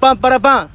Pam, para, pam.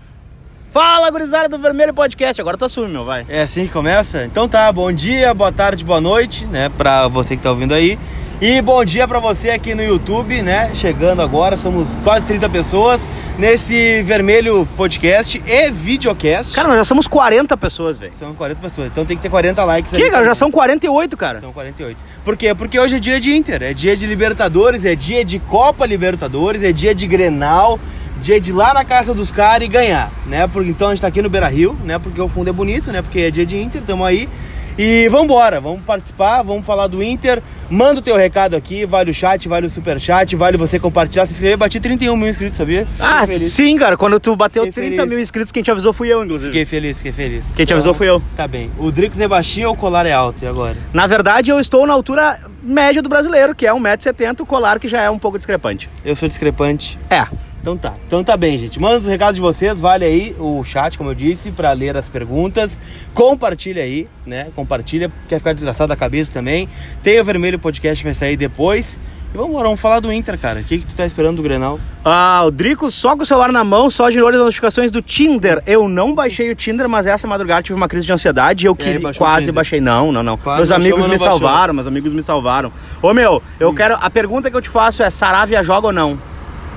Fala, gurizada do Vermelho Podcast. Agora tu assume, meu, vai. É assim que começa? Então tá, bom dia, boa tarde, boa noite, né, pra você que tá ouvindo aí. E bom dia pra você aqui no YouTube, né, chegando agora, somos quase 30 pessoas nesse Vermelho Podcast e Videocast. Cara, nós já somos 40 pessoas, velho. São 40 pessoas, então tem que ter 40 likes Que, cara? Já são 48, cara. São 48. Por quê? Porque hoje é dia de Inter, é dia de Libertadores, é dia de Copa Libertadores, é dia de Grenal, dia de ir lá na casa dos caras e ganhar, né? Porque, então a gente tá aqui no Beira Rio, né? Porque o fundo é bonito, né? Porque é dia de Inter, tamo aí. E vambora, vamos participar, vamos falar do Inter. Manda o teu recado aqui, vale o chat, vale o super chat, vale você compartilhar, se inscrever. Bati 31 mil inscritos, sabia? Ah, feliz. sim, cara. Quando tu bateu Fiquei 30 feliz. mil inscritos, quem te avisou fui eu, inclusive. Fiquei feliz, fiquei feliz. Quem te avisou fui eu. Tá bem. O Drix é baixinho ou o colar é alto? E agora? Na verdade, eu estou na altura média do brasileiro, que é 1,70m, o colar que já é um pouco discrepante. Eu sou discrepante. É. Então tá, então tá bem, gente. Manda os recados de vocês, vale aí o chat, como eu disse, pra ler as perguntas. Compartilha aí, né? Compartilha, quer ficar desgraçado da cabeça também. Tem o Vermelho Podcast, vai sair depois. E vamos embora, vamos falar do Inter, cara. O que, que tu tá esperando do Grenal? Ah, o Drico só com o celular na mão, só girou as notificações do Tinder. Eu não baixei o Tinder, mas essa madrugada tive uma crise de ansiedade e eu E aí, queria, baixou o quase baixei. Não, não, não. Quase meus amigos me baixou. salvaram, meus amigos me salvaram. Ô meu, eu quero. A pergunta que eu te faço é: Saravia joga ou não?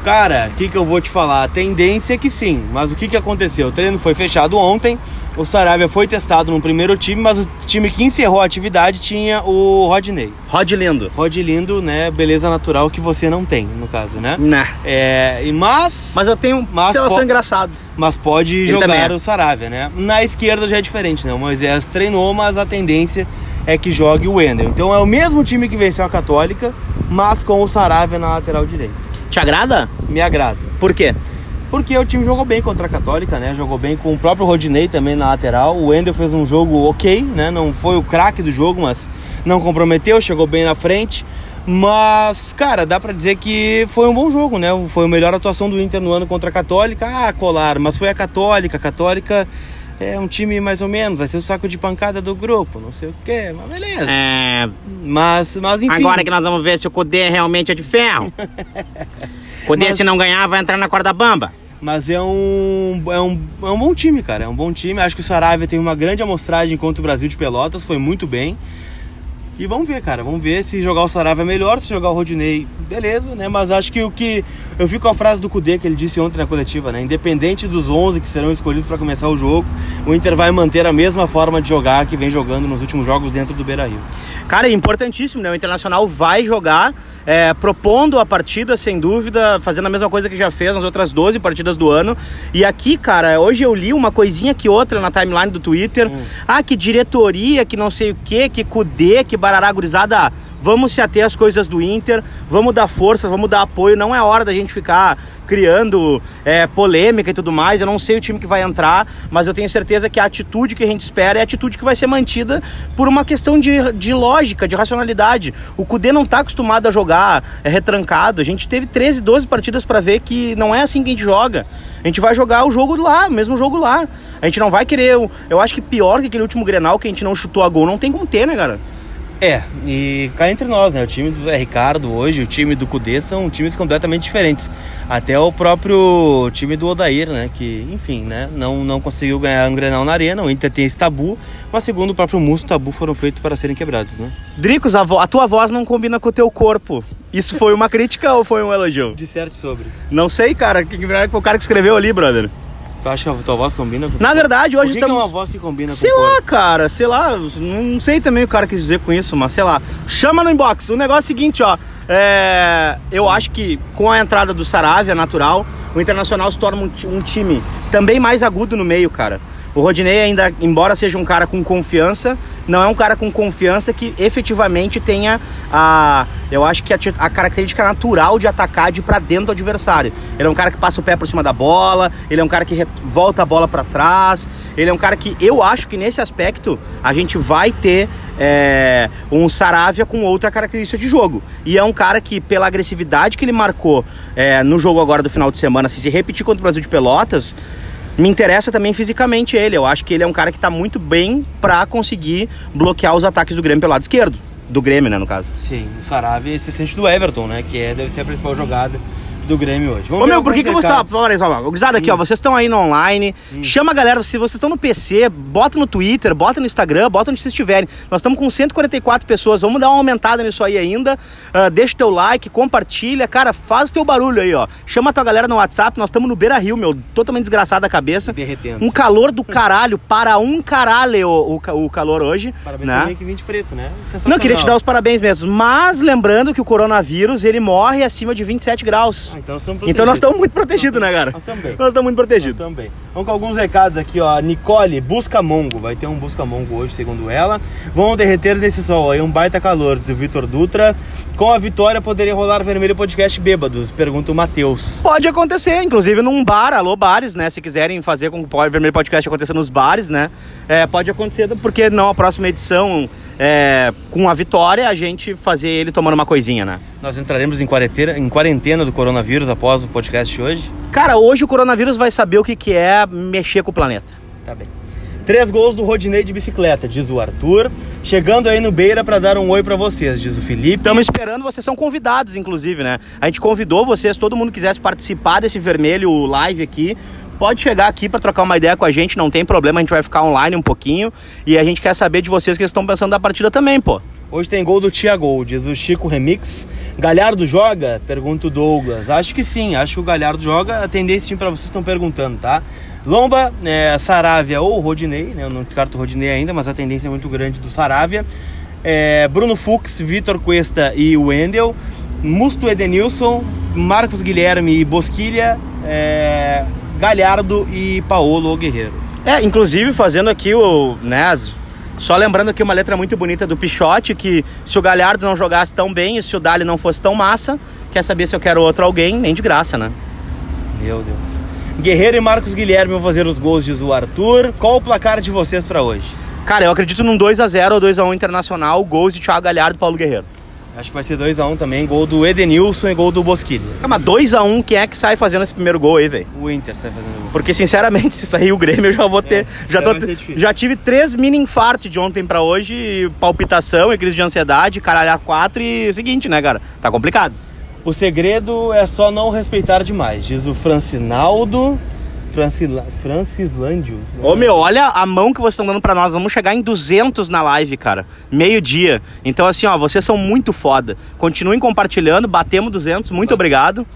Cara, o que, que eu vou te falar? A tendência é que sim, mas o que, que aconteceu? O treino foi fechado ontem, o Saravia foi testado no primeiro time, mas o time que encerrou a atividade tinha o Rodney. Rod lindo. Rod lindo, né? Beleza natural que você não tem, no caso, né? Né. É, mas, Mas eu tenho Mas po- engraçado. mas pode também jogar é. o Saravia, né? Na esquerda já é diferente, né? O Moisés treinou, mas a tendência é que jogue o Wendel. Então é o mesmo time que venceu a Católica, mas com o Saravia na lateral direita. Te agrada? Me agrada. Por quê? Porque o time jogou bem contra a Católica, né? Jogou bem com o próprio Rodinei também na lateral. O Wendel fez um jogo ok, né? Não foi o craque do jogo, mas não comprometeu, chegou bem na frente. Mas, cara, dá pra dizer que foi um bom jogo, né? Foi a melhor atuação do Inter no ano contra a Católica. Ah, colar, mas foi a Católica. A Católica é um time mais ou menos, vai ser o saco de pancada do grupo, não sei o quê, mas beleza. É. Mas, mas enfim. Agora que nós vamos ver se o Cudê realmente é de ferro. Cudê, Mas- se não ganhar, vai entrar na corda bamba. Mas é um, é, um, é um bom time, cara. É um bom time. Acho que o Saravia tem uma grande amostragem contra o Brasil de Pelotas. Foi muito bem. E vamos ver, cara. Vamos ver se jogar o Saravia é melhor, se jogar o Rodinei, beleza, né? Mas acho que o que. Eu fico com a frase do Kudê que ele disse ontem na coletiva, né? Independente dos 11 que serão escolhidos para começar o jogo, o Inter vai manter a mesma forma de jogar que vem jogando nos últimos jogos dentro do Beira Rio. Cara, é importantíssimo, né? O Internacional vai jogar é, propondo a partida, sem dúvida, fazendo a mesma coisa que já fez nas outras 12 partidas do ano. E aqui, cara, hoje eu li uma coisinha que outra na timeline do Twitter. Ah, que diretoria, que não sei o quê, que Cudê, que barará gurizada. Vamos se ater às coisas do Inter, vamos dar força, vamos dar apoio. Não é hora da gente ficar criando é, polêmica e tudo mais. Eu não sei o time que vai entrar, mas eu tenho certeza que a atitude que a gente espera é a atitude que vai ser mantida por uma questão de, de lógica, de racionalidade. O Cudê não tá acostumado a jogar é, retrancado. A gente teve 13, 12 partidas para ver que não é assim que a gente joga. A gente vai jogar o jogo lá, o mesmo jogo lá. A gente não vai querer. Eu acho que pior que aquele último Grenal que a gente não chutou a gol, não tem como ter, né, cara? É, e cá entre nós, né? O time do Zé Ricardo hoje, o time do Cudê são times completamente diferentes. Até o próprio time do Odair, né? Que, enfim, né? Não, não conseguiu ganhar um Grenal na arena. O Inter tem esse tabu, mas segundo o próprio Musso, tabu foram feitos para serem quebrados, né? Dricos, a, a tua voz não combina com o teu corpo. Isso foi uma crítica ou foi um elogio? Disserte sobre. Não sei, cara. Que que foi o cara que escreveu ali, brother? Tu acha que a tua voz combina com Na verdade, hoje que, estamos. que é uma voz que combina Sei com o lá, corpo? cara, sei lá, não sei também o cara quis dizer com isso, mas sei lá. Chama no inbox. O negócio é o seguinte, ó. é, eu acho que com a entrada do Saravia natural, o Internacional se torna um, um time também mais agudo no meio, cara. O Rodinei ainda, embora seja um cara com confiança, não é um cara com confiança que efetivamente tenha a, eu acho que a, a característica natural de atacar de pra dentro do adversário. Ele é um cara que passa o pé por cima da bola, ele é um cara que volta a bola pra trás, ele é um cara que eu acho que nesse aspecto a gente vai ter é, um Saravia com outra característica de jogo. E é um cara que, pela agressividade que ele marcou é, no jogo agora do final de semana, se se repetir contra o Brasil de Pelotas, me interessa também fisicamente ele. Eu acho que ele é um cara que tá muito bem pra conseguir bloquear os ataques do Grêmio pelo lado esquerdo. do Grêmio, né, no caso. Sim, o Saravia é assistente do Everton, né? Que é, deve ser a principal jogada do Grêmio hoje. Vamos Ô, meu, por que, que você. Só, gurizada aqui, hum. ó. Vocês estão aí no online. Hum. Chama a galera. Se vocês estão no PC, bota no Twitter, bota no Instagram, bota onde vocês estiverem. Nós estamos com 144 pessoas. Vamos dar uma aumentada nisso aí ainda. Uh, deixa o teu like, compartilha. Cara, faz o teu barulho aí, ó. Chama a tua galera no WhatsApp. Nós estamos no Beira Rio, meu. Totalmente desgraçado a cabeça. Derretendo. Um calor do caralho. para um caralho o, o, o calor hoje. Parabéns né? que vim de preto, né? Não, queria te dar os parabéns mesmo. Mas lembrando que o coronavírus, ele morre acima de 27 graus. Ah, então, estamos então nós estamos muito protegidos, né, cara? Nós também. Nós estamos muito protegidos. Nós também. Vamos com alguns recados aqui, ó. Nicole, busca mongo. Vai ter um busca mongo hoje, segundo ela. Vão derreter desse sol aí, um baita calor, diz o Vitor Dutra. Com a vitória, poderia rolar Vermelho Podcast Bêbados? Pergunta o Matheus. Pode acontecer, inclusive num bar, alô bares, né? Se quiserem fazer com que o Vermelho Podcast aconteça nos bares, né? É, pode acontecer, porque não a próxima edição é, com a vitória, a gente fazer ele tomando uma coisinha, né? Nós entraremos em quarentena, em quarentena do coronavírus após o podcast de hoje? Cara, hoje o coronavírus vai saber o que, que é mexer com o planeta. Tá bem. Três gols do Rodinei de bicicleta, diz o Arthur. Chegando aí no Beira para dar um oi para vocês, diz o Felipe. Estamos esperando, vocês são convidados, inclusive, né? A gente convidou vocês, todo mundo quisesse participar desse vermelho live aqui pode chegar aqui para trocar uma ideia com a gente, não tem problema, a gente vai ficar online um pouquinho e a gente quer saber de vocês que estão pensando da partida também, pô. Hoje tem gol do Thiago, diz o Chico Remix. Galhardo joga? Pergunta o Douglas. Acho que sim, acho que o Galhardo joga. Atender esse time para vocês estão perguntando, tá? Lomba, é, Saravia ou Rodinei, né? Eu não descarto o Rodinei ainda, mas a tendência é muito grande do Saravia. É, Bruno Fux, Vitor Cuesta e Wendel. Musto Edenilson, Marcos Guilherme e Bosquilha. É, Galhardo e Paolo Guerreiro. É, inclusive fazendo aqui o, né, as, só lembrando aqui uma letra muito bonita do Pichote, que se o Galhardo não jogasse tão bem e se o Dali não fosse tão massa, quer saber se eu quero outro alguém, nem de graça, né? Meu Deus. Guerreiro e Marcos Guilherme vão fazer os gols, diz o Arthur. Qual o placar de vocês para hoje? Cara, eu acredito num 2 a 0 ou 2 a 1 internacional, gols de Thiago Galhardo e Paulo Guerreiro. Acho que vai ser 2x1 um também, gol do Edenilson e gol do Bosquilha. Ah, mas 2x1, um, quem é que sai fazendo esse primeiro gol aí, velho? O Inter sai fazendo gol. Porque, sinceramente, se sair o Grêmio, eu já vou ter. É, já, tô, já tive três mini infartos de ontem pra hoje, palpitação e crise de ansiedade, caralho a quatro e o seguinte, né, cara? Tá complicado. O segredo é só não respeitar demais, diz o Francinaldo. Francislândio. Ô meu, olha a mão que vocês estão dando pra nós. Vamos chegar em 200 na live, cara. Meio-dia. Então, assim, ó, vocês são muito foda. Continuem compartilhando. Batemos 200. Muito obrigado.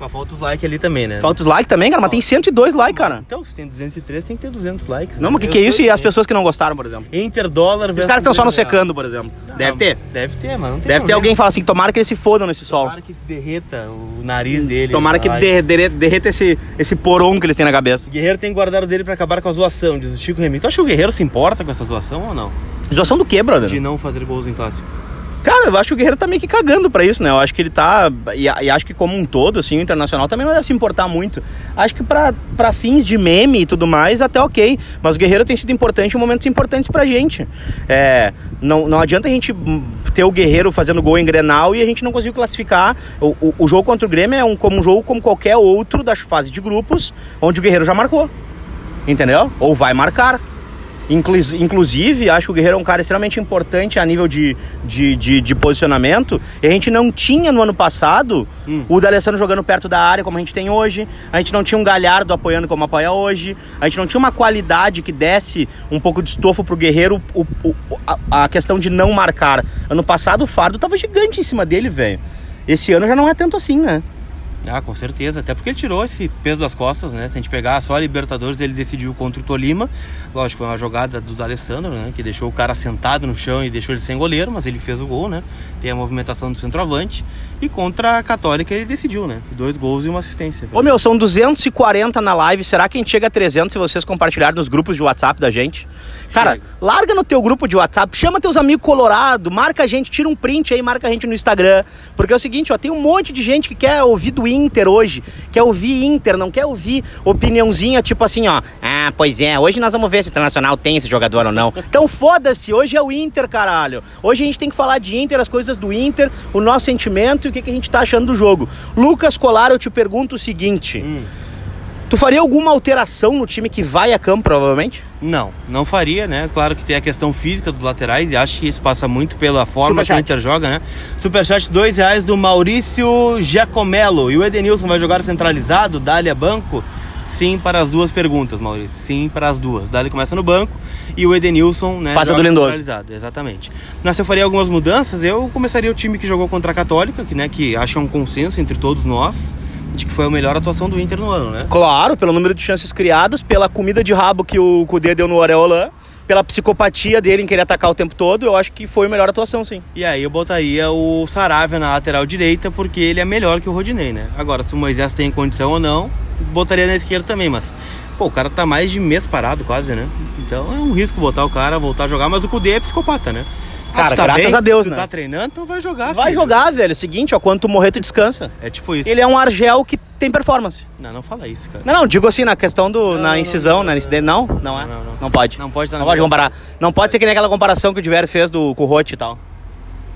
Mas falta os likes ali também, né? Falta os likes também, cara, mas tem 102 likes, cara. Então, se tem 203, tem que ter 200 likes. Não, né? mas o que, que é isso? E as pessoas que não gostaram, por exemplo? Interdólar Os caras estão só no secando, por exemplo. Ah, deve ter. Deve ter, não tem Deve ter alguém que fala assim, tomara que eles se fodam nesse sol. Tomara que derreta o nariz dele. Tomara que der, der, derreta esse, esse poron que eles têm na cabeça. O Guerreiro tem que guardar o dele pra acabar com a zoação, diz o Chico Remy. Tu acha que o Guerreiro se importa com essa zoação ou não? Zoação do quê, brother? De não fazer gols em clássico. Cara, eu acho que o Guerreiro tá meio que cagando pra isso, né? Eu acho que ele tá. E, e, acho que como um todo, assim, o internacional também não deve se importar muito. Acho que pra fins de meme e tudo mais, até ok. Mas o Guerreiro tem sido importante em momentos importantes pra gente. É, não, não adianta a gente ter o Guerreiro fazendo gol em Grenal e a gente não conseguir classificar. O, o, o jogo contra o Grêmio é um, como um jogo como qualquer outro das fases de grupos, onde o Guerreiro já marcou. Entendeu? Ou vai marcar. Inclusive, acho que o Guerreiro é um cara extremamente importante a nível de, de, de, de posicionamento. E a gente não tinha no ano passado hum. o D'Alessandro jogando perto da área como a gente tem hoje. A gente não tinha um Galhardo apoiando como apoia hoje. A gente não tinha uma qualidade que desse um pouco de estofo pro Guerreiro o, o, a, a questão de não marcar. Ano passado o fardo tava gigante em cima dele, velho. Esse ano já não é tanto assim, né? Ah, com certeza. Até porque ele tirou esse peso das costas, né? Se a gente pegar só a Libertadores, ele decidiu contra o Tolima. Lógico, foi uma jogada do D'Alessandro, né? Que deixou o cara sentado no chão e deixou ele sem goleiro, mas ele fez o gol, né? Tem a movimentação do centroavante. E contra a Católica ele decidiu, né? Dois gols e uma assistência. Ô meu, são 240 na live. Será que a gente chega a 300 se vocês compartilharem nos grupos de WhatsApp da gente? Cara, Chega. larga no teu grupo de WhatsApp, chama teus amigos colorado, marca a gente, tira um print aí, marca a gente no Instagram. Porque é o seguinte, ó, tem um monte de gente que quer ouvir do Inter hoje, quer ouvir Inter, não quer ouvir opiniãozinha tipo assim, ó. Ah, pois é, hoje nós vamos ver se o Internacional tem esse jogador ou não. Então foda-se, hoje é o Inter, caralho. Hoje a gente tem que falar de Inter, as coisas do Inter, o nosso sentimento e o que, que a gente tá achando do jogo. Lucas Colar, eu te pergunto o seguinte. Hum. Tu faria alguma alteração no time que vai a campo, provavelmente? Não, não faria, né? Claro que tem a questão física dos laterais e acho que isso passa muito pela forma Superchat. que o Inter joga, né? Superchat dois reais do Maurício Giacomello. E o Edenilson vai jogar centralizado, Dália banco? Sim para as duas perguntas, Maurício. Sim para as duas. Dália começa no banco e o Edenilson, né? Faz a joga do Lindoso. exatamente. Mas se eu faria algumas mudanças, eu começaria o time que jogou contra a Católica, que, né, que acho que é um consenso entre todos nós, de que foi a melhor atuação do Inter no ano, né? Claro, pelo número de chances criadas, pela comida de rabo que o Cudê deu no Areolan, pela psicopatia dele em querer atacar o tempo todo, eu acho que foi a melhor atuação, sim. E aí eu botaria o Saravia na lateral direita, porque ele é melhor que o Rodinei, né? Agora, se o Moisés tem condição ou não, botaria na esquerda também, mas... Pô, o cara tá mais de mês parado quase, né? Então é um risco botar o cara, voltar a jogar, mas o Cudê é psicopata, né? Ah, Cara, tá graças bem? a Deus, tu né? tá treinando, então vai jogar, Vai filho. jogar, velho. É o seguinte, ó, quando tu morrer, tu descansa. É tipo isso. Ele é um argel que tem performance. Não, não fala isso, cara. Não, não, digo assim, na questão do. Não, na incisão, não, na incidência. Não, não é? Não, não, não. Não pode. Não pode estar Não pode comparar. Não pode ser que nem aquela comparação que o Diver fez do, com o Rote e tal.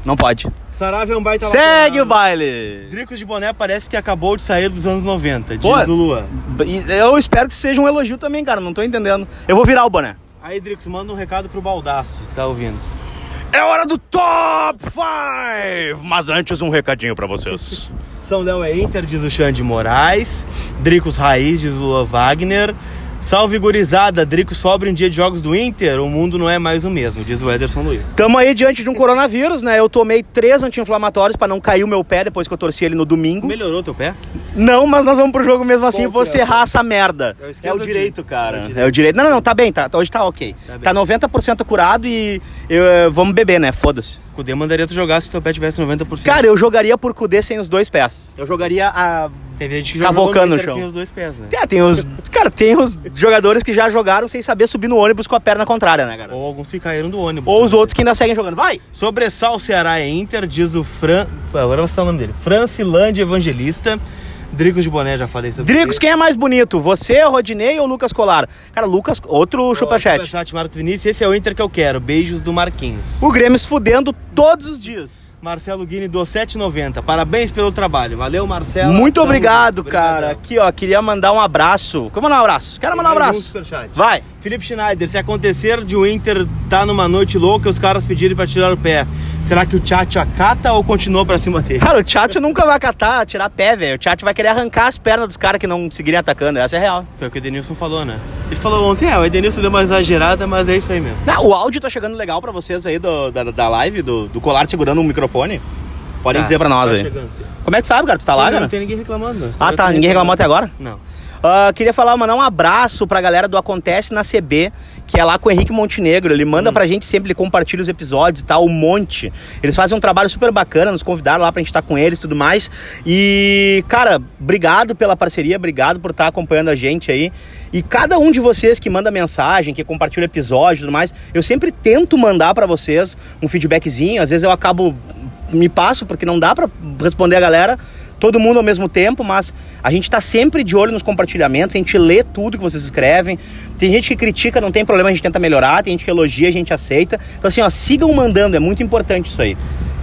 Não pode. Saravia é um baita Segue o lateral. baile! Dricos de Boné parece que acabou de sair dos anos 90, diz Pô. o Luan. E Eu espero que seja um elogio também, cara. Não tô entendendo. Eu vou virar o boné. Aí, Dricos, manda um recado pro Baldaço, que tá ouvindo. É hora do Top 5! Mas antes, um recadinho pra vocês. São Léo é Inter, diz o Xande Moraes. Dricos Raiz, diz o Luan Wagner. Salve gurizada, Drico sobra em dia de jogos do Inter, o mundo não é mais o mesmo, diz o Ederson Luiz. Tamo aí diante de um coronavírus, né? Eu tomei três anti-inflamatórios pra não cair o meu pé depois que eu torci ele no domingo. Melhorou teu pé? Não, mas nós vamos pro jogo mesmo assim. Qual Vou que é? serrar essa merda. É o É direito, cara. É o É direito. o direito. Não, não, não, tá bem, tá. Hoje tá ok. Tá bem. Tá 90% curado e eu, eh, vamos beber, né? Foda-se. Cudê mandaria tu jogar se teu pé tivesse 90%. Cara, eu jogaria por Cudê sem os dois pés. Eu jogaria a. Teve gente que Cavocando no chão. sem os dois pés, né? É, tem os. Cara, tem os jogadores que já jogaram sem saber subir no ônibus com a perna contrária, né, cara? Ou alguns que caíram do ônibus. Ou os outros que ainda seguem jogando. Vai! Sobressal Ceará é Inter, diz o Fran. Agora vou citar o nome dele. Francilândia Evangelista. Dricos de Boné, já falei sobre Dricos, quem é mais bonito? Você, Rodinei ou Lucas Colar? Cara, Lucas, outro superchat. Superchat, Marcos Vinícius. Esse é o Inter que eu quero. Beijos do Marquinhos. O Grêmio se fudendo todos os dias. Marcelo Guini do 790. Parabéns pelo trabalho. Valeu, Marcelo. Muito Tamo obrigado, junto. cara. Obrigadão. Aqui, ó, queria mandar um abraço. Quero mandar um abraço. Quero mandar um abraço. Vai. Felipe Schneider, se acontecer de o Inter tá numa noite louca e os caras pedirem pra tirar o pé, será que o Tchatcho acata ou continua pra cima dele? Cara, o Tchatcho nunca vai catar, tirar pé, velho. O Tchatcho vai querer arrancar as pernas dos caras que não seguirem atacando. Essa é real. Foi o que o Edenilson falou, né? Ele falou ontem, é, o Edenilson deu uma exagerada, mas é isso aí mesmo. Não, o áudio tá chegando legal pra vocês aí do- da, da live, do, do colar segurando um microfone. Podem Tá, dizer pra nós tá aí. chegando. Como é que sabe, cara? Tu tá lá, não, cara? não tem ninguém reclamando. Ah, tá. Ninguém reclamou até agora? Não. Ah, queria falar, mandar um abraço pra galera do Acontece na CB, que é lá com o Henrique Montenegro. Ele manda pra gente sempre, ele compartilha os episódios e tal, um monte. Eles fazem um trabalho super bacana, nos convidaram lá pra gente estar com eles e tudo mais. E, cara, obrigado pela parceria, obrigado por estar acompanhando a gente aí. E cada um de vocês que manda mensagem, que compartilha episódio e tudo mais, eu sempre tento mandar pra vocês um feedbackzinho. Às vezes eu acabo me passo porque não dá pra responder a galera todo mundo ao mesmo tempo, mas a gente tá sempre de olho nos compartilhamentos, a gente lê tudo que vocês escrevem. Tem gente que critica, não tem problema, a gente tenta melhorar, tem gente que elogia, a gente aceita. Então assim, ó, sigam mandando, é muito importante isso aí.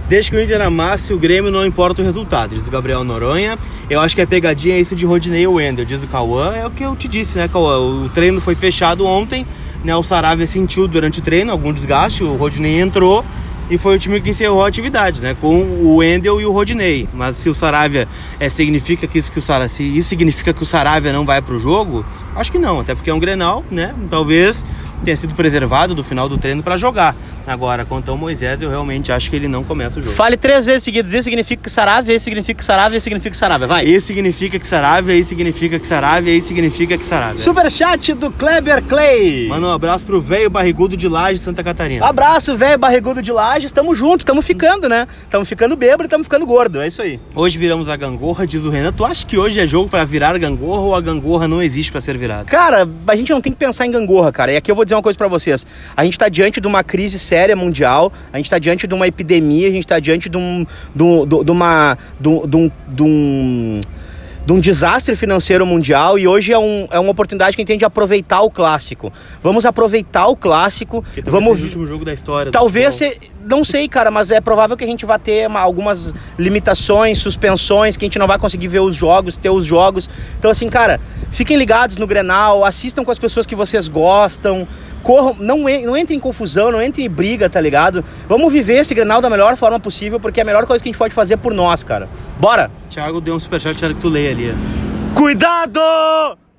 Desde que o Inter amasse o Grêmio, não importa o resultado, diz o Gabriel Noronha. Eu acho que a pegadinha é isso de Rodinei Wendel, diz o Cauã. É o que eu te disse, né, Cauã? O treino foi fechado ontem, né? O Saravia sentiu durante o treino algum desgaste, o Rodinei entrou e foi o time que encerrou a atividade, né? Com o Wendel e o Rodinei. Mas se o Saravia é, significa que isso, que o Saravia, se isso significa que o Saravia não vai pro jogo, acho que não, até porque é um Grenal, né? Talvez tenha sido preservado do final do treino para jogar. Agora, quanto ao Moisés, eu realmente acho que ele não começa o jogo. Fale três vezes seguidas, isso significa que Saravia, isso significa que Saravia, isso significa que Saravia, vai. Isso significa que Saravia, isso significa que Saravia, isso significa que Saravia. Superchat do Kleber Clay. Manda um abraço pro velho barrigudo de Laje, Santa Catarina. Abraço, velho, barrigudo de Lages, tamo junto, tamo ficando, né? Tamo ficando bêbado e tamo ficando gordo, é isso aí. Hoje viramos a gangorra, diz o Renan. Tu acha que hoje é jogo para virar gangorra ou a gangorra não existe para ser virada? Cara, a gente não tem que pensar em gangorra, cara. E aqui eu vou dizer uma coisa pra vocês. A gente tá diante de uma crise séria mundial, a gente tá diante de uma epidemia, a gente tá diante de um. de, um- de uma. de de um. de um- de um desastre financeiro mundial e hoje é, um, é uma oportunidade que a gente tem de aproveitar o clássico. Vamos aproveitar o clássico. Talvez vamos seja o último jogo da história. Talvez, se, não sei, cara, mas é provável que a gente vá ter uma- algumas limitações, suspensões, que a gente não vai conseguir ver os jogos, ter os jogos. Então, assim, cara, fiquem ligados no Grenal, assistam com as pessoas que vocês gostam, corram, não, não entrem em confusão, não entrem em briga, tá ligado? Vamos viver esse Grenal da melhor forma possível, porque é a melhor coisa que a gente pode fazer por nós, cara. Bora! Thiago deu um superchat, quero que tu leia ali. Cuidado!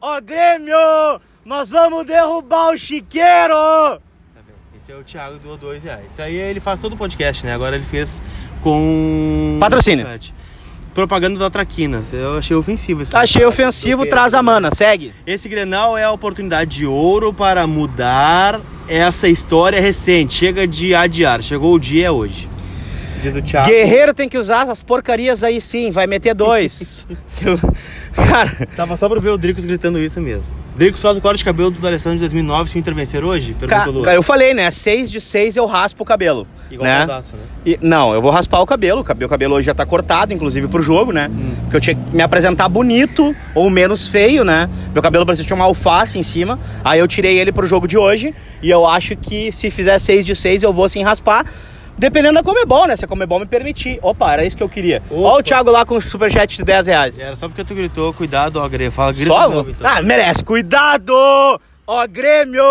Ó Grêmio! Nós vamos derrubar o chiqueiro! Tá bem. Esse é o Thiago doou dois reais. Isso aí ele faz todo o podcast, né? Agora ele fez com. Patrocínio. Propaganda da Traquinas. Eu achei ofensivo esse Achei ofensivo, traz a mana, segue. Esse Grenal é a oportunidade de ouro para mudar essa história recente. Chega de adiar. Chegou o dia, é hoje. Diz o Thiago. Guerreiro tem que usar as porcarias aí sim, vai meter dois. Cara, Tava só pra ver o Dricos gritando isso mesmo. Dricos faz o corte de cabelo do Alessandro de 2009 se o Inter vencer hoje? Pergunta ca- Lu. eu falei, né? Seis de seis eu raspo o cabelo. Igual né? pedaço, né? E- não, eu vou raspar o cabelo. O cabelo, o cabelo hoje já tá cortado, inclusive pro jogo, né? Hum. Porque eu tinha que me apresentar bonito ou menos feio, né? Meu cabelo parecia tinha uma alface em cima. Aí eu tirei ele pro jogo de hoje. E eu acho que se fizer 6 de 6, eu vou sim raspar. Dependendo da Comebol, né? Se a Comebol me permitir. Opa, era isso que eu queria. Opa. Ó o Thiago lá com o superchat de 10 reais. Era só porque tu gritou, cuidado, ó, Grêmio. Fala, grita Só? novo, então. Ah, merece. Cuidado! Ó, Grêmio!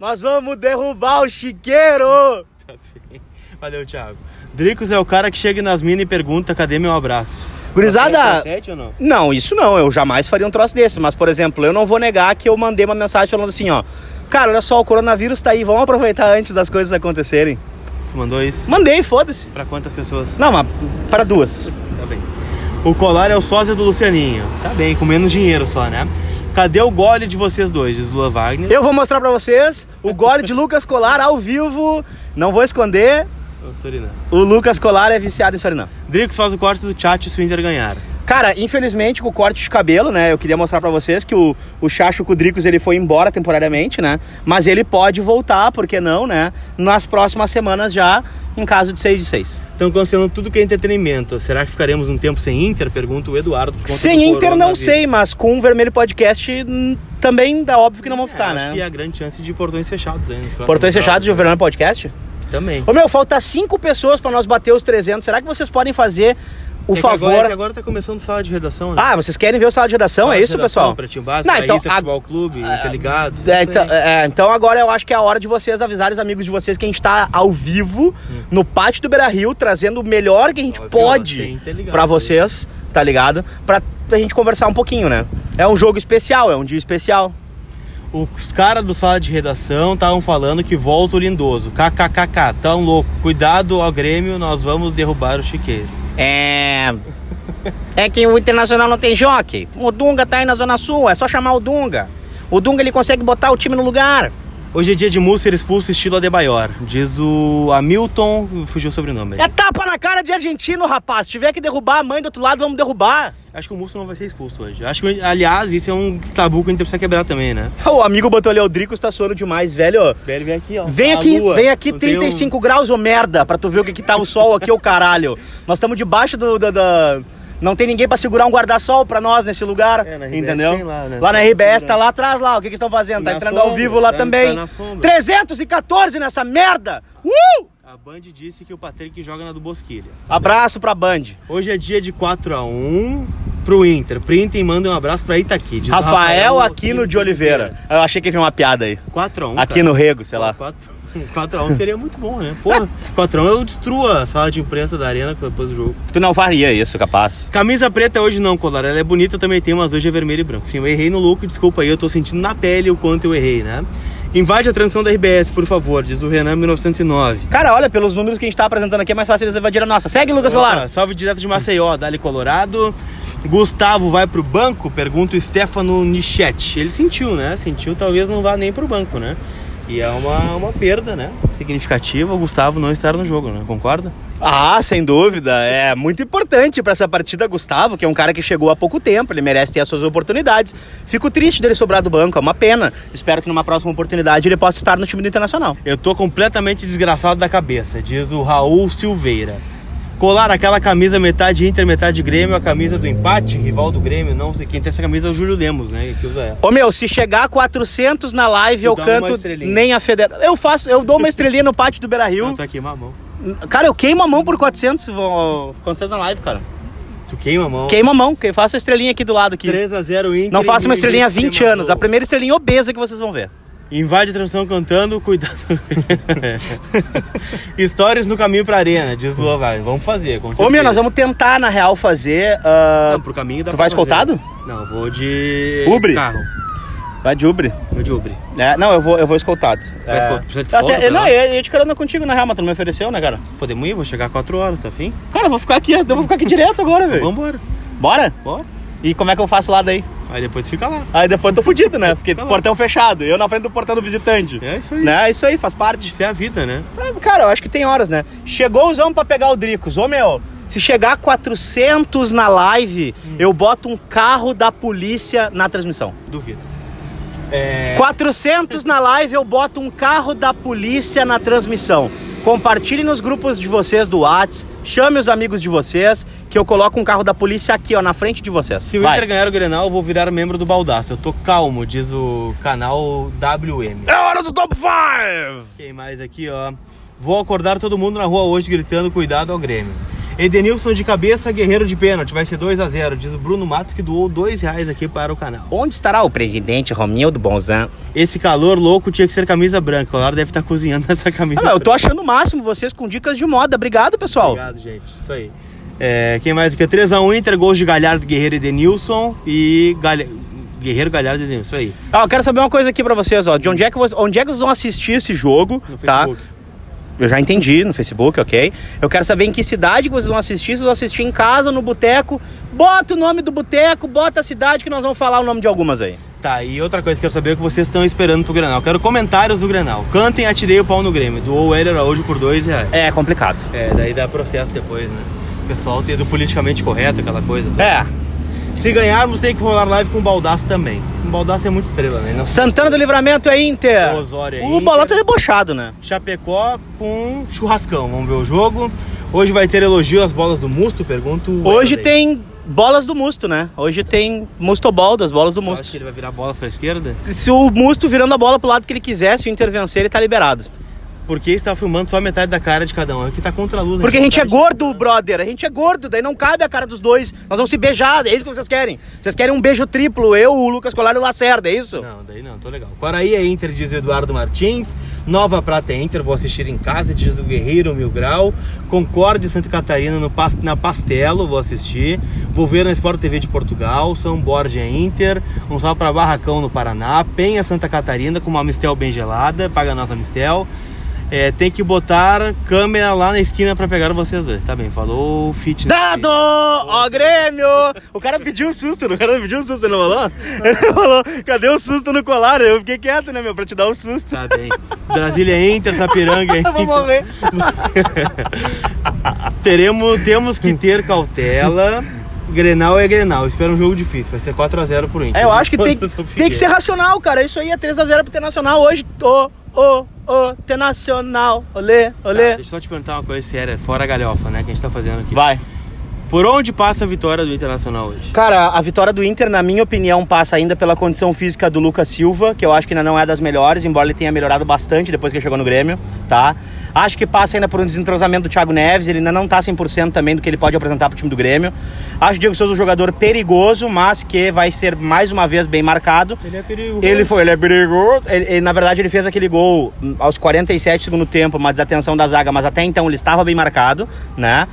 Nós vamos derrubar o chiqueiro! Tá bem. Valeu, Thiago. Dricos é o cara que chega nas minas e pergunta, cadê meu abraço? Gurizada- Tá não? Não, isso não. Eu jamais faria um troço desse. Mas, por exemplo, eu não vou negar que eu mandei uma mensagem falando assim, ó. Cara, olha só, o coronavírus tá aí. Vamos aproveitar antes das coisas acontecerem. Tu mandou isso? Mandei, foda-se. Pra quantas pessoas? Não, mas para duas. Tá bem. O colar é o sósia do Lucianinho. Tá bem, com menos dinheiro só, né? Cadê o gole de vocês dois? Diz Lua Wagner. Eu vou mostrar pra vocês o gole de Lucas Colar ao vivo. Não vou esconder. Sorina. O Lucas Colar é viciado em Surinam. Dricos faz o corte do chat se o Inter ganhar. Cara, infelizmente com o corte de cabelo, né? Eu queria mostrar pra vocês que o, o Chacho Kudricos ele foi embora temporariamente, né? Mas ele pode voltar, por que não, né? Nas próximas semanas já, em caso de 6 de 6. Estão cancelando tudo que é entretenimento. Será que ficaremos um tempo sem Inter? Pergunta o Eduardo. Sem Inter não sei, mas com o Vermelho Podcast hum, também dá óbvio que não vão ficar, É, Acho né? que há grande chance de portões fechados ainda. próximos Portões fechados de jogos, Vermelho Podcast? né? Também. Ô meu, falta cinco pessoas pra nós bater os 300. Será que vocês podem fazer o É favor... Agora, é que agora tá começando sala de redação, né? Ah, vocês querem ver o sala de redação? Sala é isso, redação, pessoal? Pretinho Básico, Não, então, então, a- Futebol Clube, Interligado. É, não então, sei. é, então agora eu acho que é a hora de vocês avisarem os amigos de vocês que a gente tá ao vivo no pátio do Beira Rio, trazendo o melhor que a gente Ó, viu? pode Interligado, pra vocês, tá ligado? Pra a gente conversar um pouquinho, né? É um jogo especial, é um dia especial. Os caras do sala de redação estavam falando que volta o lindoso. KKKK, tão louco. Cuidado ao Grêmio, nós vamos derrubar o chiqueiro. É. É que o Internacional não tem jockey. O Dunga tá aí na Zona Sul, é só chamar o Dunga. O Dunga ele consegue botar o time no lugar. Hoje é dia de Mu ser expulso estilo Adebayor. Diz o Hamilton, fugiu o sobrenome. É tapa na cara de argentino, rapaz. Se tiver que derrubar a mãe do outro lado, vamos derrubar. Acho que o Musso não vai ser expulso hoje. Acho que, aliás, isso é um tabu que a gente precisa quebrar também, né? O amigo botou ali, o Drico está suando demais, velho. Velho, vem aqui, ó. Vem aqui, vem aqui Não tem um- 35 graus, ô merda, pra tu ver o que, que tá o sol aqui, ô caralho. Nós estamos debaixo do, do- da- Não tem ninguém pra segurar um guarda-sol pra nós nesse lugar, É, na entendeu? lá, né? na Tá RBS, tá lá atrás lá, o que que estão fazendo? Tá Na entrando ao sombra, vivo lá tá- também. tá na sombra. 314 nessa merda! Uh! A Band disse que o Patrick joga na do Bosquilha. Abraço pra Band. Hoje é dia de 4x1 pro Inter. Printem e mandem um abraço pra Itaqui. Diz o Rafael Aquino de Oliveira. Eu achei que havia uma piada aí. 4x1. Aqui no Rego, sei lá. 4x1 seria muito bom, né? Porra, 4x1 eu destruo a sala de imprensa da arena depois do jogo. Tu não faria isso, capaz. Camisa preta hoje não, Colar. Ela é bonita, também tem, mas hoje é vermelho e branco. Sim, eu errei no look, desculpa aí, eu tô sentindo na pele o quanto eu errei, né? Invade a transição da RBS, por favor, diz o Renan 1909. Cara, olha, pelos números que a gente tá apresentando aqui, é mais fácil eles invadirem a nossa. Segue, Lucas Golar. Opa, salve direto de Maceió, Dali Colorado. Gustavo vai pro banco? Pergunta o Stefano Nichete. Ele sentiu, né? Sentiu, talvez não vá nem pro banco, né? E é uma, uma perda, né? Significativa o Gustavo não estar no jogo, né? Concorda? Ah, sem dúvida. É muito importante pra essa partida, Gustavo, que é um cara que chegou há pouco tempo, ele merece ter as suas oportunidades. Fico triste dele sobrar do banco, é uma pena. Espero que numa próxima oportunidade ele possa estar no time do Internacional. Eu tô completamente desgraçado da cabeça, diz o Raul Silveira. Colar aquela camisa metade Inter, metade Grêmio, a camisa do empate, rival do Grêmio, não sei quem tem essa camisa é o Júlio Lemos, né? Que usa ela. Ô meu, se chegar a 400 na live, Tu eu canto nem a federação. Eu faço, eu dou uma estrelinha no pátio do Beira Rio. Não, tu vai queimar a mão. Cara, eu queimo a mão por 400, vou- 400 na live, cara. Tu queima a mão. Queima a mão, que faço a estrelinha aqui do lado aqui. 3x0 Inter. Não faço uma estrelinha há ninguém 20 se anos. A primeira estrelinha obesa que vocês vão ver. Invade a transmissão cantando, cuidado. Stories no caminho pra arena, diz o Lovares. Vamos fazer, com Ô certeza. meu, nós vamos tentar, na real, fazer. ah, Não, pro caminho dá Tu vai escoltado? Não, vou de. Ubre? Carro. Vai de Ubre. Vou de Ubre. É, não, eu vou, eu vou escoltado. Vai É. escoltado. Precisa de escolta Até, não, lá? eu ia de carona contigo, na real, mas tu não me ofereceu, né, cara? Podemos ir? Vou chegar 4 horas, tá afim? Cara, eu vou ficar aqui, eu vou ficar aqui direto agora, velho. Vambora. Bora? Bora. E como é que eu faço lá daí? Aí depois tu fica lá. Aí depois eu tô fudido, né? Porque Fica lá. portão fechado, eu na frente do portão do visitante. É isso aí. Né? Isso aí, faz parte. Isso é a vida, né? Ah, Cara, eu acho que tem horas, né? Chegou os homens pra pegar o Dricos. Ô, meu, se chegar a 400 na live, Hum. eu boto um carro da polícia na transmissão. Duvido. É. 400 na live, eu boto um carro da polícia na transmissão. Compartilhe nos grupos de vocês do Whats, chame os amigos de vocês, que eu coloco um carro da polícia aqui, ó, na frente de vocês. Se o Vai. Inter ganhar o Grenal, eu vou virar membro do Baldaço. Eu tô calmo, diz o canal WM. É hora do top 5! Quem mais aqui, ó? Vou acordar todo mundo na rua hoje gritando cuidado ao Grêmio. Edenilson de cabeça, guerreiro de pênalti. Vai ser 2 a 0 diz o Bruno Matos, que doou dois reais aqui para o canal. Onde estará o presidente Romildo Bonzan? Esse calor louco tinha que ser camisa branca. O Lara deve estar cozinhando essa camisa Ah, eu tô achando o máximo vocês com dicas de moda. Obrigado, pessoal. Obrigado, gente. Isso aí. É, quem mais aqui? 3x1 Inter, gols de Galhardo, Guerreiro e Edenilson. E Galha... Guerreiro, Galhardo e Edenilson. Isso aí. Ah, eu quero saber uma coisa aqui pra vocês, ó. De onde é que vocês, onde é que vocês vão assistir esse jogo, No tá? Facebook. Eu já entendi no Facebook, ok? Eu quero saber em que cidade que vocês vão assistir. Vocês vão assistir em casa, no boteco. Bota o nome do boteco, bota a cidade que nós vamos falar o nome de algumas aí. Tá, e outra coisa que eu quero saber é o que vocês estão esperando pro Grenal. Quero comentários do Grenal. Cantem, atirei o pau no Grêmio. Doou o Éder Araújo por dois reais. É complicado. É, daí dá processo depois, né? O pessoal ter do politicamente correto, aquela coisa. toda. É. Se ganharmos, tem que rolar live com o Baldaço também. O Baldaço é muito estrela, né? Não... Santana do Livramento é Inter. O Osório é O Inter. Bolota é debochado, né? Chapecó com churrascão. Vamos ver o jogo. Hoje vai ter elogio às bolas do Musto, pergunto. Hoje tem bolas do Musto, né? Hoje tem Mustobol das bolas do Eu acho que Musto. ele vai virar bolas pra esquerda. Se o Musto virando a bola pro lado que ele quiser, se o Inter vencer, ele tá liberado. Porque está filmando só metade da cara de cada um. Aqui tá contra a luz. Porque a gente é não tá gordo, brother. A gente é gordo, daí não cabe a cara dos dois. Nós vamos se beijar, é isso que vocês querem. Vocês querem um beijo triplo, eu, o Lucas Colar e o Lacerda, é isso? Não, daí não, tô legal. Quaraí é Inter, diz o Eduardo Martins. Nova Prata é Inter, vou assistir em casa, diz o Guerreiro Mil Grau. Concorde Santa Catarina no, na Pastelo, vou assistir. Vou ver na Sport TV de Portugal. São Borja é Inter. Um salve pra Barracão no Paraná. Penha Santa Catarina com uma Mistel bem gelada. Paga a nossa Mistel. É, tem que botar câmera lá na esquina pra pegar vocês dois. Tá bem, falou fitness. Dado! Ó, Grêmio! O cara pediu um susto, o cara pediu um susto, ele não falou? Ele falou, cadê o susto no colar? Eu fiquei quieto, né, meu, pra te dar um susto. Tá bem. Brasília Inter, Sapiranga Eu vou Inter. morrer. Teremos, temos que ter cautela. Grenal é Grenal. Espero um jogo difícil. Vai ser 4x0 pro Inter. É, eu acho que tem, tem que ser racional, cara. Isso aí é 3x0 pro Internacional hoje. Ô, ô, Internacional. Olê, Tá, olê. deixa eu só te perguntar uma coisa séria, fora a galhofa, né? Que a gente tá fazendo aqui. Vai. Por onde passa a vitória do Internacional hoje? Cara, a vitória do Inter, na minha opinião, passa ainda pela condição física do Lucas Silva, que eu acho que ainda não é das melhores, embora ele tenha melhorado bastante depois que chegou no Grêmio, tá? Acho que passa ainda por um desentrosamento do Thiago Neves, ele ainda não tá 100% também do que ele pode apresentar pro time do Grêmio. Acho o Diego Souza um jogador perigoso, mas que vai ser mais uma vez bem marcado. Ele é perigoso. Ele foi, ele é perigoso. Ele, ele, na verdade, ele fez aquele gol aos 47 do segundo tempo, uma desatenção da zaga, mas até então ele estava bem marcado, né?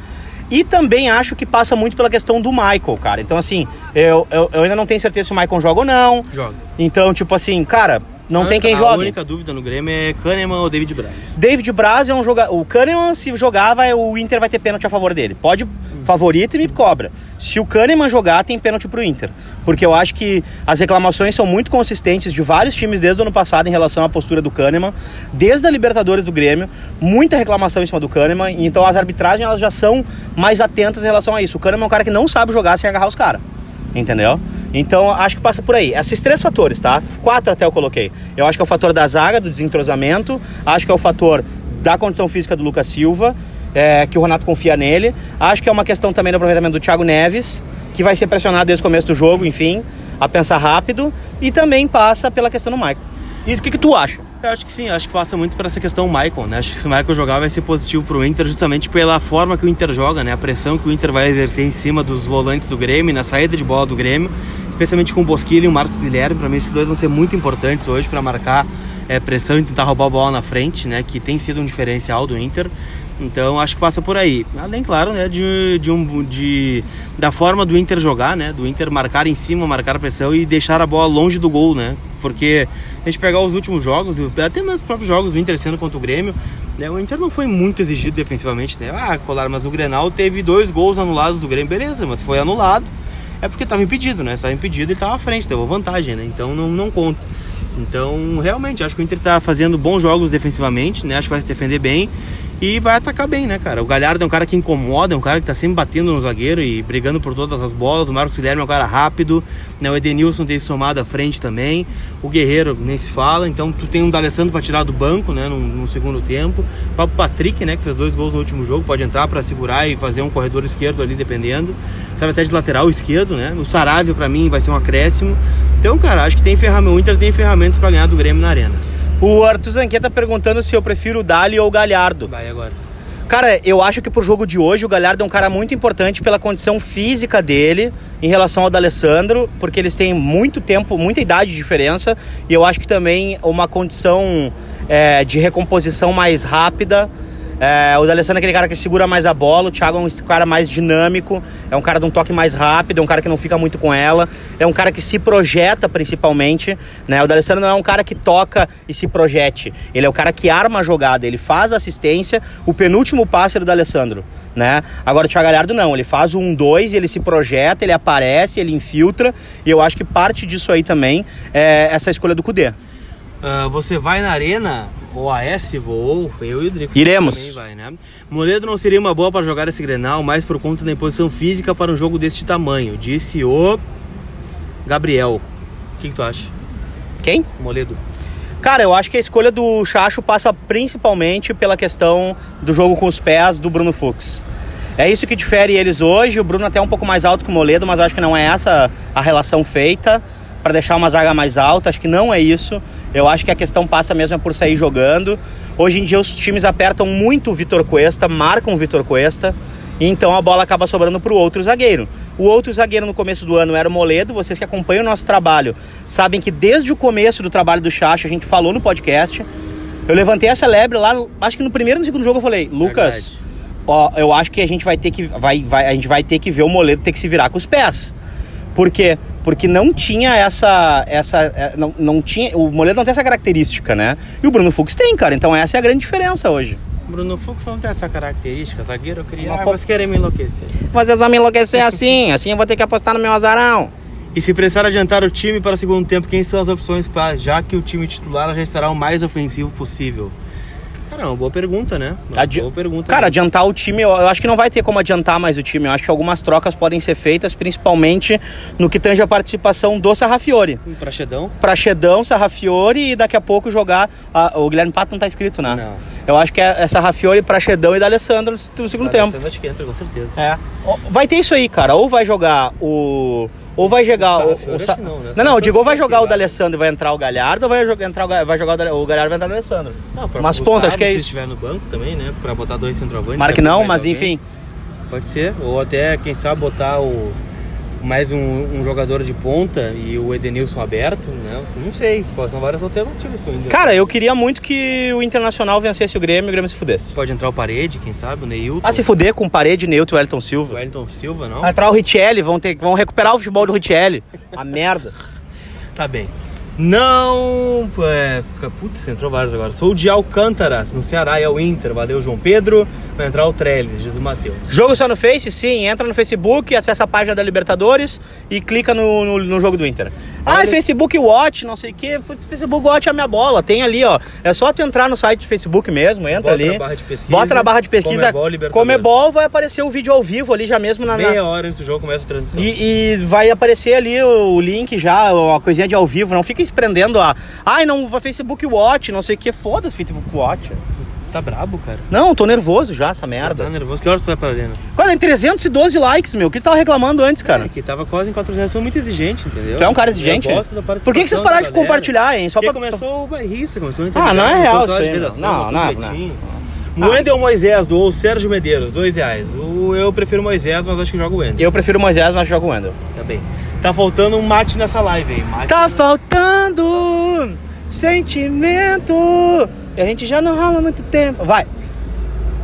E também acho que passa muito pela questão do Michael, cara. Então, assim, eu, eu, eu ainda não tenho certeza se o Michael joga ou não. Joga. Então, tipo assim, cara, não A tem quem jogue. A única dúvida no Grêmio é Kahneman ou David Braz. David Braz é um jogador. O Kahneman, se jogar, vai, o Inter vai ter pênalti a favor dele. Pode, favorito e me cobra. Se o Kahneman jogar, tem pênalti pro Inter. Porque eu acho que as reclamações são muito consistentes de vários times desde o ano passado em relação à postura do Kahneman. Desde a Libertadores do Grêmio, muita reclamação em cima do Kahneman. Então as arbitragens elas já são mais atentas em relação a isso. O Kahneman é um cara que não sabe jogar sem agarrar os caras. Entendeu? Então acho que passa por aí. Esses três fatores, tá? Quatro até eu coloquei. Eu acho que é o fator da zaga, do desentrosamento. Acho que é o fator da condição física do Lucas Silva. é, que o Renato confia nele. Acho que é uma questão também do aproveitamento do Thiago Neves, que vai ser pressionado desde o começo do jogo, enfim, a pensar rápido. E também passa pela questão do Michael. E o que, que tu acha? Eu acho que sim, acho que passa muito por essa questão Michael, né? Acho que se o Michael jogar vai ser positivo pro Inter justamente pela forma que o Inter joga, né? A pressão que o Inter vai exercer em cima dos volantes do Grêmio, na saída de bola do Grêmio, especialmente com o Bosquilha e o Marcos Guilherme, para mim esses dois vão ser muito importantes hoje para marcar é, pressão e tentar roubar a bola na frente, né? Que tem sido um diferencial do Inter. Então acho que passa por aí. Além, claro, né, de, de, um, de da forma do Inter jogar, né? Do Inter marcar em cima, marcar pressão e deixar a bola longe do gol, né? Porque a gente pegar os últimos jogos, até mesmo os próprios jogos do Inter sendo contra o Grêmio, né? O Inter não foi muito exigido defensivamente, né? Ah, colar, mas o Grenal teve dois gols anulados do Grêmio, beleza, mas foi anulado. É porque estava impedido, né? Estava impedido, ele estava à frente, deu vantagem, né? Então não, não conta. Então, realmente, acho que o Inter está fazendo bons jogos defensivamente, né? Acho que vai se defender bem e vai atacar bem, né, cara? O Galhardo é um cara que incomoda, é um cara que tá sempre batendo no zagueiro e brigando por todas as bolas. O Marcos Guilherme é um cara rápido, né? O Edenilson tem somado à frente também. O Guerreiro nem se fala, então tu tem um D'Alessandro para tirar do banco, né, no, no, segundo tempo. O próprio Patrick, né, que fez dois gols no último jogo, pode entrar para segurar e fazer um corredor esquerdo ali, dependendo. Sabe até de lateral esquerdo, né? O Saravia para mim vai ser um acréscimo. Então, cara, acho que tem ferramenta, o Inter tem ferramentas para ganhar do Grêmio na arena. O Arthur Zanqueta tá perguntando se eu prefiro o Dali ou o Galhardo. Vai agora. Cara, eu acho que pro jogo de hoje o Galhardo é um cara muito importante pela condição física dele em relação ao D'Alessandro, porque eles têm muito tempo, muita idade de diferença, e eu acho que também uma condição é, de recomposição mais rápida é, o D'Alessandro é aquele cara que segura mais a bola, o Thiago é um cara mais dinâmico, é um cara de um toque mais rápido, é um cara que não fica muito com ela, é um cara que se projeta principalmente, né? O D'Alessandro não é um cara que toca e se projete, ele é o cara que arma a jogada, ele faz a assistência, o penúltimo passe é do D'Alessandro, né? Agora o Thiago Galhardo não, ele faz o 1-2, ele se projeta, ele aparece, ele infiltra, e eu acho que parte disso aí também é essa escolha do Cudê. Uh, você vai na arena, o AS voou, eu e o Drico. Iremos. Vai, né? Moledo não seria uma boa para jogar esse Grenal, mas por conta da imposição física para um jogo deste tamanho, disse o Gabriel. O que, que tu acha? Quem? Moledo. Cara, eu acho que a escolha do Chacho passa principalmente pela questão do jogo com os pés do Bruno Fux. É isso que difere eles hoje. O Bruno até é um pouco mais alto que o Moledo, mas acho que não é essa a relação feita para deixar uma zaga mais alta. Acho que não é isso. Eu acho que a questão passa mesmo por sair jogando. Hoje em dia os times apertam muito o Vitor Cuesta, marcam o Vitor Cuesta. E então a bola acaba sobrando para o outro zagueiro. O outro zagueiro no começo do ano era o Moledo. Vocês que acompanham o nosso trabalho sabem que desde o começo do trabalho do Chacho, a gente falou no podcast. Eu levantei essa lebre lá, acho que no primeiro e no segundo jogo eu falei, Lucas, ó, eu acho que a gente vai ter que vai, vai, a gente vai ter que ver o Moledo ter que se virar com os pés. Por quê? Porque não tinha essa. essa é, não, não tinha, o Moledo não tem essa característica, né? E o Bruno Fux tem, cara. Então essa é a grande diferença hoje. Bruno Fux não tem essa característica. Zagueiro eu queria. Ah, vocês querem me enlouquecer. Vocês vão me enlouquecer assim. assim eu vou ter que apostar no meu azarão. E se precisar adiantar o time para o segundo tempo, quem são as opções para já que o time titular já estará o mais ofensivo possível? Cara, é uma boa pergunta, né? Uma Adi... boa pergunta. Cara, mesmo. adiantar o time, eu, acho que não vai ter como adiantar mais o time. Eu acho que algumas trocas podem ser feitas, principalmente no que tange a participação do Sarrafiore. Um praxedão. Praxedão, Sarrafiore e daqui a pouco jogar. A... o Guilherme Pato não tá escrito, né? Não. Eu acho que é, é Sarrafiore, Praxedão e da Alessandro no segundo da tempo. acho que entra, com certeza. É. Vai ter isso aí, cara. Ou vai jogar o ou vai jogar o. o, o Sa... não, né? não, não, eu digo ou vai jogar o D'Alessandro e vai entrar o Galhardo, ou vai jogar, entrar o, vai jogar o, o Galhardo vai entrar o Alessandro. Não, Mas ponto, acho que é isso. Se estiver no banco também, né? Pra botar dois centroavantes. Marque que não, mas enfim. Pode ser. Ou até, quem sabe, botar o mais um, um, jogador de ponta e o Edenilson aberto, né? Não sei, são várias alternativas que eu Cara, eu queria muito que o Internacional vencesse o Grêmio e o Grêmio se fudesse. Pode entrar o Parede, quem sabe, o Neilton. Ah, se fuder com Parede, Neilton e o Elton Silva. O Elton Silva, não? Vai entrar o Richelli, vão, ter, vão recuperar o futebol do Richelli. A merda. Tá bem. Não. É, putz, entrou vários agora. Sou o de Alcântara, no Ceará, é o Inter. Valeu, João Pedro. Vai entrar o Trellis, diz o Matheus. Jogo só no Face? Sim. Entra no Facebook, acessa a página da Libertadores e clica no, no, no jogo do Inter. Ah, Facebook Watch, não sei o que. Facebook Watch é a minha bola. Tem ali, ó. É só tu entrar no site do Facebook mesmo, entra bota ali. Na barra de pesquisa, bota na barra de pesquisa. Comebol, Comebol vai aparecer o vídeo ao vivo ali já mesmo na. Meia hora antes do jogo começa a transmissão. E, e vai aparecer ali o, o link já, a coisinha de ao vivo. Não fica se prendendo a. Ai, não, Facebook Watch, não sei o que. Foda-se, Facebook Watch. Tá brabo, cara. Não, tô nervoso já, essa merda. Tá nervoso. Que horas tu vai pra arena? Cara, tem 312 likes, meu. O que tu tava reclamando antes, cara? É, que tava quase em 400. Sou muito exigente, entendeu? Tu é um cara exigente? Eu gosto da Por que, que vocês pararam de galera. compartilhar, hein? Só Porque pra... começou o bairrista, começou a Ah, não é real isso aí, redação, não. Não, o não, pretinho. O Wendel Moisés doou o Sérgio Medeiros, dois reais. O, eu prefiro Moisés, mas acho que joga o Wendel. Eu prefiro Moisés, mas jogo o Wendel. Tá bem. Tá faltando um mate nessa live aí. Mate Tá faltando sentimento. E a gente já não rola há muito tempo. Vai.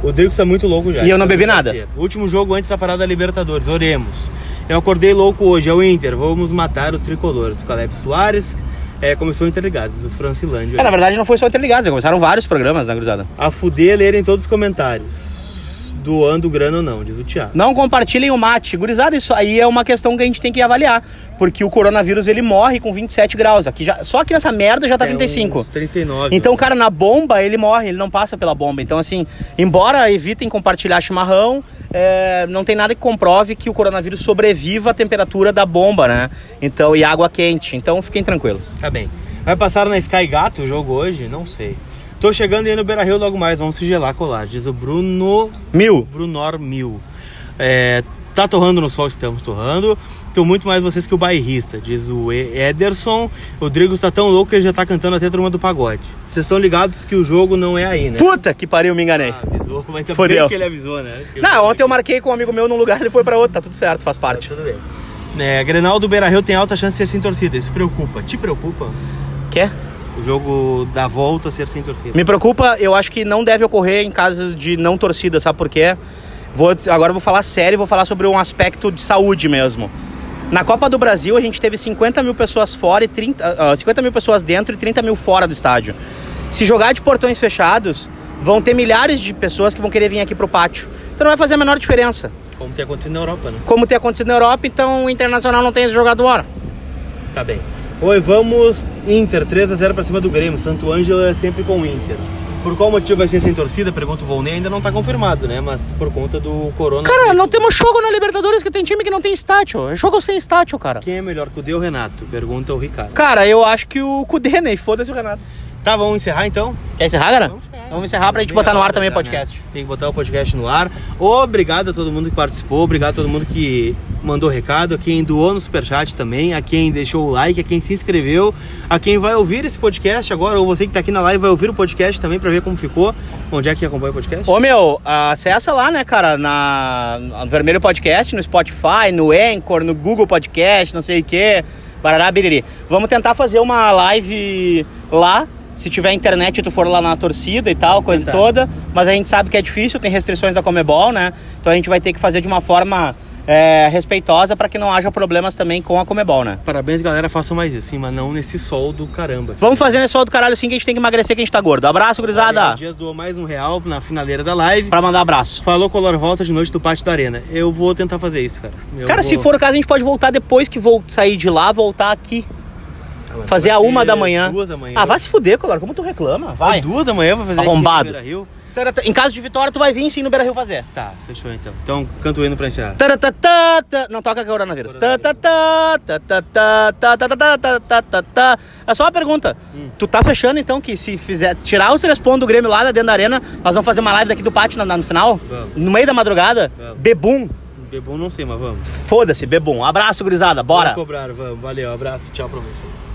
O Drico tá muito louco já. E eu não bebi vai nada. Último jogo antes da parada da Libertadores, oremos. Eu acordei louco hoje, é o Inter. Vamos matar o tricolor. Os Caleb Soares, é, começou Interligados, o Francilândia. É, na verdade não foi só Interligados, começaram vários programas, né, gurizada? A fuder lerem todos os comentários. Doando grana ou não, diz o Thiago. Não compartilhem o mate. Gurizada, isso aí é uma questão que a gente tem que avaliar. Porque o coronavírus, ele morre com 27 graus. Aqui já, só aqui nessa merda já tá É 35. uns 39. Então, cara, na bomba ele morre, ele não passa pela bomba. Então, assim, embora evitem compartilhar chimarrão, é, não tem nada que comprove que o coronavírus sobreviva à temperatura da bomba, né? Então, e água quente. Então, fiquem tranquilos. Tá bem. Vai passar na Sky Gato o jogo hoje? Não sei. Tô chegando aí no Beira Rio logo mais, vamos se gelar colar. Diz o Bruno. Mil. Brunor Mil. É, tá torrando no sol, estamos torrando. Tô muito mais vocês que o bairrista, diz o Ederson. O Rodrigo está tão louco que ele já tá cantando até a turma do pagode. Vocês estão ligados que o jogo não é aí, né? Puta que pariu, me enganei. Ah, avisou, mas ainda Fodeu. bem que ele avisou, né? Que Não, jogo ontem eu marquei com um amigo meu num lugar, ele foi pra outro, tá tudo certo, faz Tá parte. tudo bem. É, Grenal do Beira Rio tem alta chance de ser sem torcida. Isso preocupa. Te preocupa? Quer? Jogo da volta ser sem torcida. Me preocupa, eu acho que não deve ocorrer em casos de não torcida, sabe por quê? Vou, agora eu vou falar sério, e vou falar sobre um aspecto de saúde mesmo. Na Copa do Brasil, a gente teve 50 mil pessoas fora e 30, ah, 50 mil pessoas dentro e 30 mil fora do estádio. Se jogar de portões fechados, vão ter milhares de pessoas que vão querer vir aqui pro pátio. Então não vai fazer a menor diferença. Como tem acontecido na Europa, né? Como tem acontecido na Europa, então o Internacional não tem esse jogador. Tá bem. Oi, vamos Inter, 3x0 pra cima do Grêmio. Santo Ângelo é sempre com o Inter. Por qual motivo vai ser sem torcida? Pergunta o Volney, ainda não tá confirmado, né? Mas por conta do corona. Cara, não temos jogo na Libertadores que tem time que não tem estádio. É jogo sem estádio, cara. Quem é melhor que o Deu Renato? Pergunta o Ricardo. Cara, eu acho que o Cudê, né? Foda-se o Renato. Tá, vamos encerrar então? Quer encerrar, cara? Vamos encerrar. Vamos encerrar pra gente botar no ar também o podcast. né? Tem que botar o podcast no ar. Obrigado a todo mundo que participou, obrigado a todo mundo que mandou recado, a quem doou no superchat também, a quem deixou o like, a quem se inscreveu, a quem vai ouvir esse podcast agora, ou você que tá aqui na live vai ouvir o podcast também pra ver como ficou. Onde é que acompanha o podcast? Ô meu, acessa lá, né, cara, na no Vermelho Podcast, no Spotify, no Anchor, no Google Podcast, não sei o que, barará, biriri. Vamos tentar fazer uma live lá, se tiver internet tu for lá na torcida e tal, coisa tentar. toda, mas a gente sabe que é difícil, tem restrições da Comebol, né, então a gente vai ter que fazer de uma forma é, respeitosa para que não haja problemas também com a Comebol, né. Parabéns, galera, façam mais isso, sim, mas não nesse sol do caramba. Vamos fazer nesse sol do caralho sim que a gente tem que emagrecer que a gente tá gordo. Abraço, gurizada. Dias doou mais um real na finaleira da live. Pra mandar abraço. Falou Color volta de noite do pátio da arena. Eu vou tentar fazer isso, cara. Eu Cara, vou- se for o caso, a gente pode voltar depois que vou sair de lá, voltar aqui. Ah, Fazer a uma da manhã. Duas da manhã. Ah, vai se fuder, Colar. Como tu reclama? Vai. Ah, duas da manhã pra fazer Arrombado. aqui no Rio? Em caso de vitória, tu vai vir sim no Beira Rio fazer. Tá, fechou então. Então canto o hino pra encerrar. Tá. Não toca é coronavírus. Tá. É só uma pergunta. Tu tá fechando então que se fizer tirar os três pontos do Grêmio lá dentro da arena, nós vamos fazer uma live daqui do pátio no final? Vamos. No meio da madrugada? Vamos. Bebum. Bebum não sei, mas vamos. Foda-se, bebum. Abraço, gurizada. Bora. Vamos cobrar, vamos. Valeu, abraço, tchau pra vocês.